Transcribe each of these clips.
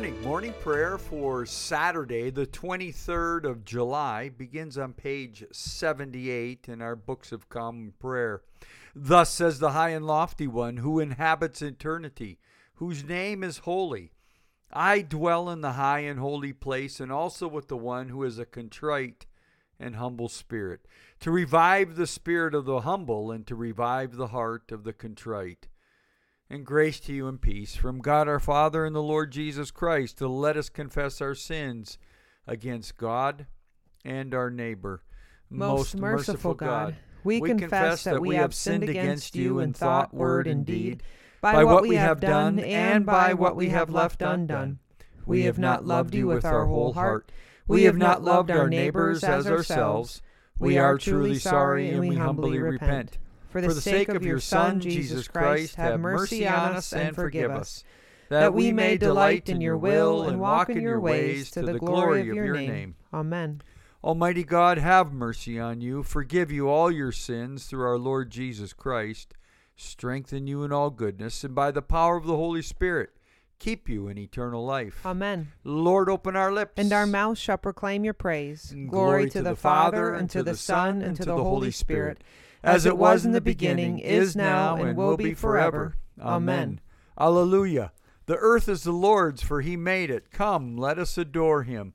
morning. Morning prayer for Saturday, the 23rd of July, begins on page 78 in our Books of Common Prayer. Thus says the high and lofty one who inhabits eternity, whose name is holy. I dwell in the high and holy place, and also with the one who is a contrite and humble spirit, to revive the spirit of the humble and to revive the heart of the contrite and grace to you and peace from God our Father and the Lord Jesus Christ to let us confess our sins against God and our neighbor. Most, merciful God, we, confess that we have sinned against you in thought, word, and deed, by what we have done and by what we have left undone. We have not loved you with our whole heart. We have not loved our neighbors as ourselves. We are truly sorry and we humbly repent. For the, For the sake, sake of your Son, Jesus Christ, have mercy on us and forgive us, that we may delight in your will and walk in your ways to the glory of your name. Amen. Almighty God, have mercy on you, forgive you all your sins through our Lord Jesus Christ, strengthen you in all goodness, and by the power of the Holy Spirit, keep you in eternal life. Amen. Lord, open our lips. And our mouth shall proclaim your praise. Glory, Glory to, to the Father, and to the Son, and to the Holy Spirit. Spirit as it was in the beginning, is now, and will be forever. Amen. Alleluia. The earth is the Lord's, for he made it. Come, let us adore him.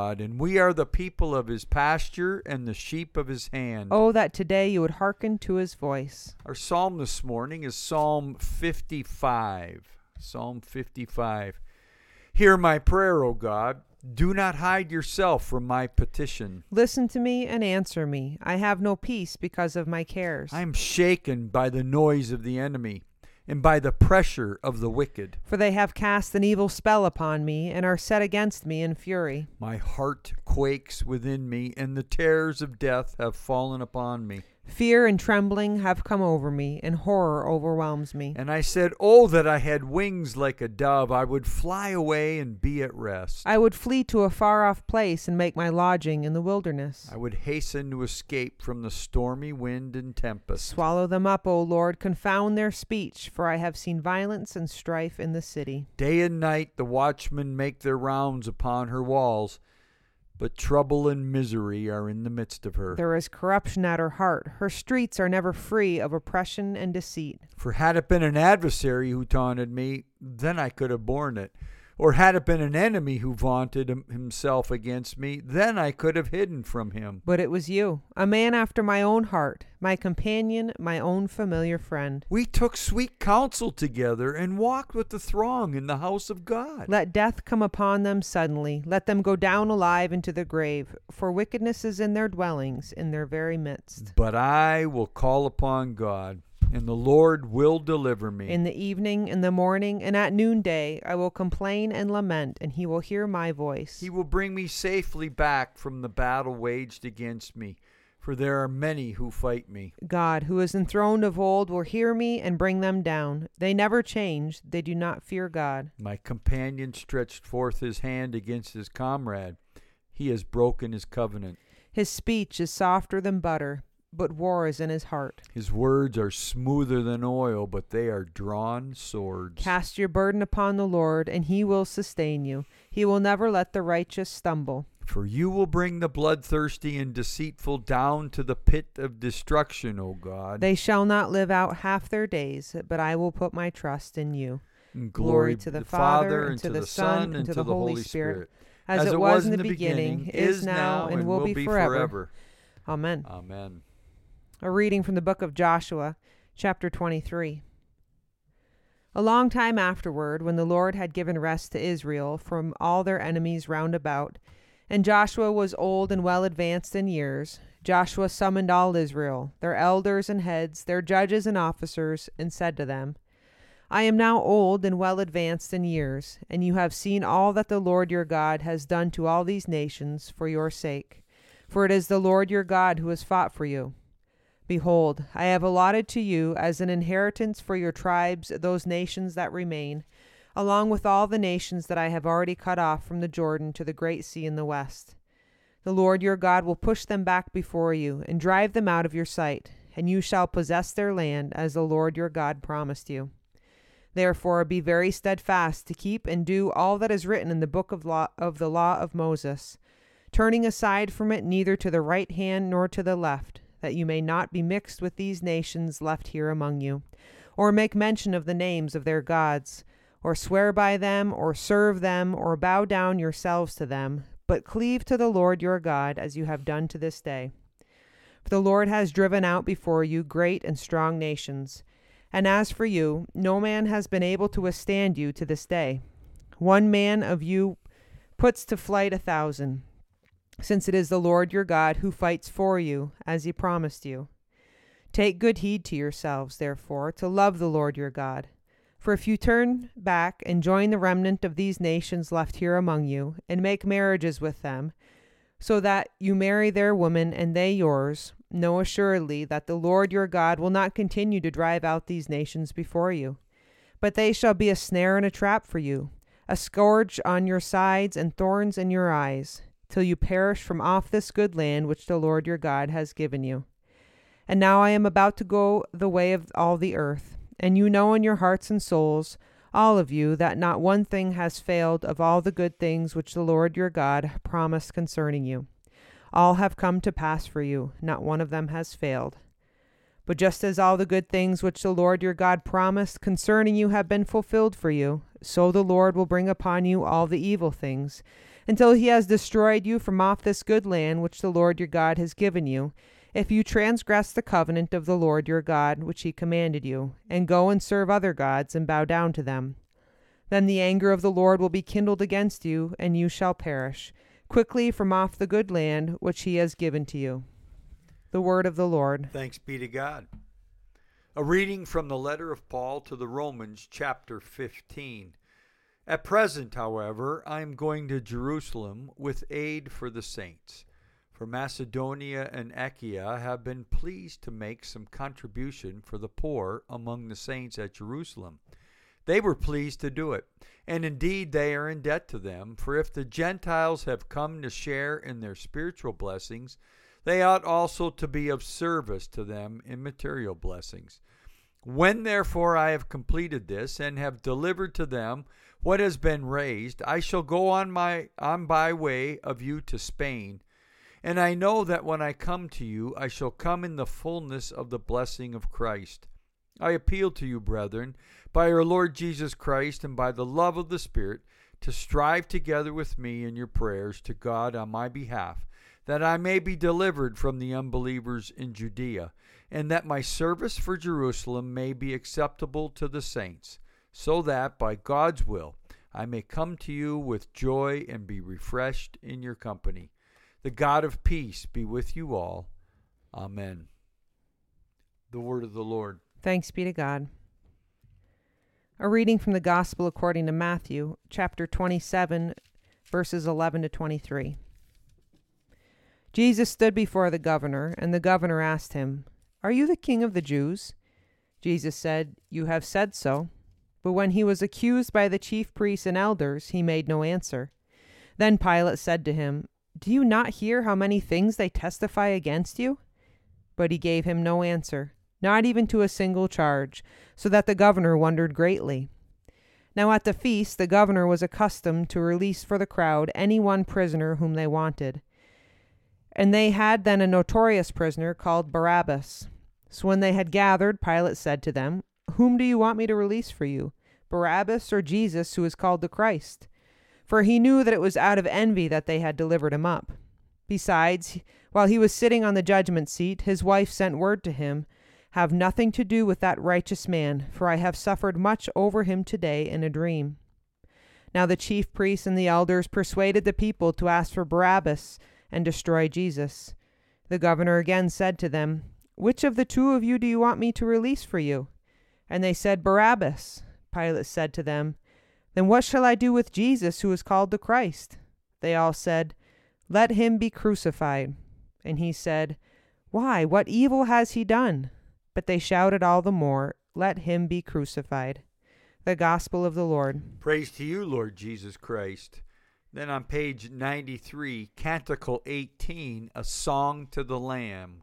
God, and we are the people of his pasture and the sheep of his hand. Oh, that today you would hearken to his voice. Our psalm this morning is Psalm 55. Psalm 55. Hear my prayer, O God. Do not hide yourself from my petition. Listen to me and answer me. I have no peace because of my cares. I am shaken by the noise of the enemy and by the pressure of the wicked. For they have cast an evil spell upon me, and are set against me in fury. My heart quakes within me, and the terrors of death have fallen upon me. Fear and trembling have come over me, and horror overwhelms me. And I said, Oh, that I had wings like a dove! I would fly away and be at rest. I would flee to a far off place and make my lodging in the wilderness. I would hasten to escape from the stormy wind and tempest. Swallow them up, O Lord, confound their speech, for I have seen violence and strife in the city. Day and night the watchmen make their rounds upon her walls but trouble and misery are in the midst of her. There is corruption at her heart. Her streets are never free of oppression and deceit. For had it been an adversary who taunted me, then I could have borne it. Or had it been an enemy who vaunted himself against me, then I could have hidden from him. But it was you, a man after my own heart, my companion, my own familiar friend. We took sweet counsel together and walked with the throng in the house of God. Let death come upon them suddenly. Let them go down alive into the grave, for wickedness is in their dwellings, in their very midst. But I will call upon God and the Lord will deliver me. In the evening, in the morning, and at noonday, I will complain and lament, and he will hear my voice. He will bring me safely back from the battle waged against me, for there are many who fight me. God, who is enthroned of old, will hear me and bring them down. They never change, they do not fear God. My companion stretched forth his hand against his comrade. He has broken his covenant. His speech is softer than butter but war is in his heart. His words are smoother than oil, but they are drawn swords. Cast your burden upon the Lord, and he will sustain you. He will never let the righteous stumble. For you will bring the bloodthirsty and deceitful down to the pit of destruction, O God. They shall not live out half their days, but I will put my trust in you. And glory, glory to the Father, and to the Son, and to the Holy Spirit, as, as it was in the beginning, is now, and will be forever. forever. Amen. Amen. A reading from the book of Joshua, chapter 23. A long time afterward, when the Lord had given rest to Israel from all their enemies round about, and Joshua was old and well advanced in years, Joshua summoned all Israel, their elders and heads, their judges and officers, and said to them, I am now old and well advanced in years, and you have seen all that the Lord your God has done to all these nations for your sake. For it is the Lord your God who has fought for you. Behold, I have allotted to you as an inheritance for your tribes those nations that remain, along with all the nations that I have already cut off from the Jordan to the great sea in the west. The Lord your God will push them back before you, and drive them out of your sight, and you shall possess their land, as the Lord your God promised you. Therefore be very steadfast to keep and do all that is written in the book of, law, of the law of Moses, turning aside from it neither to the right hand nor to the left, that you may not be mixed with these nations left here among you, or make mention of the names of their gods, or swear by them, or serve them, or bow down yourselves to them, but cleave to the Lord your God, as you have done to this day. For the Lord has driven out before you great and strong nations and as for you, no man has been able to withstand you to this day. One man of you puts to flight a thousand, since it is the Lord your God who fights for you, as he promised you. Take good heed to yourselves, therefore, to love the Lord your God. For if you turn back and join the remnant of these nations left here among you, and make marriages with them, so that you marry their women and they yours, Know assuredly that the Lord your God will not continue to drive out these nations before you, but they shall be a snare and a trap for you, a scourge on your sides and thorns in your eyes, till you perish from off this good land which the Lord your God has given you. And now I am about to go the way of all the earth, and you know in your hearts and souls, all of you, that not one thing has failed of all the good things which the Lord your God promised concerning you. All have come to pass for you, not one of them has failed. But just as all the good things which the Lord your God promised concerning you have been fulfilled for you, so the Lord will bring upon you all the evil things, until he has destroyed you from off this good land which the Lord your God has given you, if you transgress the covenant of the Lord your God which he commanded you, and go and serve other gods and bow down to them. Then the anger of the Lord will be kindled against you, and you shall perish quickly from off the good land which he has given to you. The word of the Lord. Thanks be to God. A reading from the letter of Paul to the Romans, chapter 15. At present, however, I am going to Jerusalem with aid for the saints. For Macedonia and Achaia have been pleased to make some contribution for the poor among the saints at Jerusalem. They were pleased to do it. And indeed, they are in debt to them. For if the Gentiles have come to share in their spiritual blessings, they ought also to be of service to them in material blessings. When therefore I have completed this and have delivered to them what has been raised, I shall go on my on by way of you to Spain. And I know that when I come to you, I shall come in the fullness of the blessing of Christ. I appeal to you, brethren, by our Lord Jesus Christ and by the love of the Spirit, to strive together with me in your prayers to God on my behalf, that I may be delivered from the unbelievers in Judea, and that my service for Jerusalem may be acceptable to the saints, so that, by God's will, I may come to you with joy and be refreshed in your company. The God of peace be with you all. Amen. The word of the Lord. Thanks be to God. A reading from the Gospel according to Matthew, chapter 27, verses 11 to 23. Jesus stood before the governor, and the governor asked him, Are you the king of the Jews? Jesus said, You have said so. But when he was accused by the chief priests and elders, he made no answer. Then Pilate said to him, Do you not hear how many things they testify against you? But he gave him no answer not even to a single charge, so that the governor wondered greatly. Now at the feast the governor was accustomed to release for the crowd any one prisoner whom they wanted. And they had then a notorious prisoner called Barabbas. So when they had gathered, Pilate said to them, Whom do you want me to release for you, Barabbas or Jesus, who is called the Christ? For he knew that it was out of envy that they had delivered him up. Besides, while he was sitting on the judgment seat, his wife sent word to him, have nothing to do with that righteous man, for I have suffered much over him today in a dream. Now the chief priests and the elders persuaded the people to ask for Barabbas and destroy Jesus. The governor again said to them, Which of the two of you do you want me to release for you? And they said, Barabbas. Pilate said to them, Then what shall I do with Jesus, who is called the Christ? They all said, Let him be crucified. And he said, Why, what evil has he done? But they shouted all the more, Let him be crucified. The Gospel of the Lord. Praise to you, Lord Jesus Christ. Then on page 93, Canticle 18, A Song to the Lamb.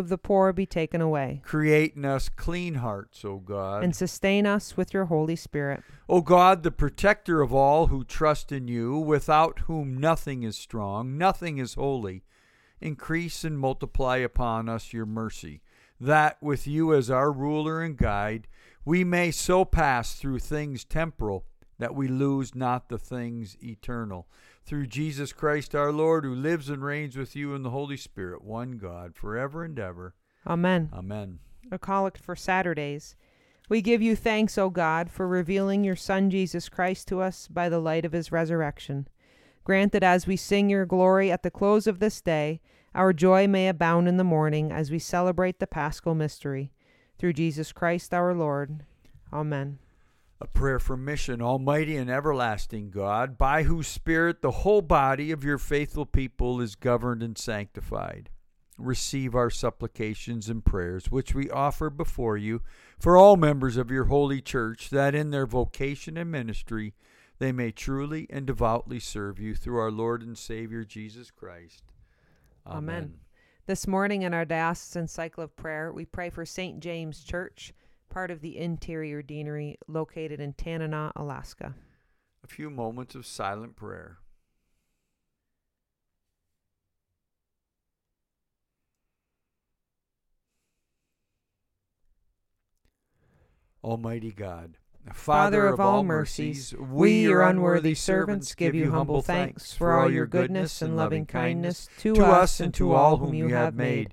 of the poor be taken away. Create in us clean hearts, O God. And sustain us with your Holy Spirit. O God, the protector of all who trust in you, without whom nothing is strong, nothing is holy, increase and multiply upon us your mercy, that with you as our ruler and guide, we may so pass through things temporal that we lose not the things eternal through Jesus Christ our Lord, who lives and reigns with you in the Holy Spirit, one God, forever and ever. Amen. Amen. A collect for Saturdays. We give you thanks, O God, for revealing your Son Jesus Christ to us by the light of his resurrection. Grant that as we sing your glory at the close of this day, our joy may abound in the morning as we celebrate the paschal mystery. Through Jesus Christ our Lord. Amen. A prayer for mission, Almighty and everlasting God, by whose Spirit the whole body of your faithful people is governed and sanctified. Receive our supplications and prayers, which we offer before you for all members of your holy church, that in their vocation and ministry they may truly and devoutly serve you through our Lord and Savior Jesus Christ. Amen. Amen. This morning in our diocesan cycle of prayer, we pray for St. James Church part of the interior deanery located in Tanana, Alaska. A few moments of silent prayer. Almighty God, Father of all mercies, we, your unworthy servants, give you humble thanks for all your goodness and loving kindness to us and to all whom you have made.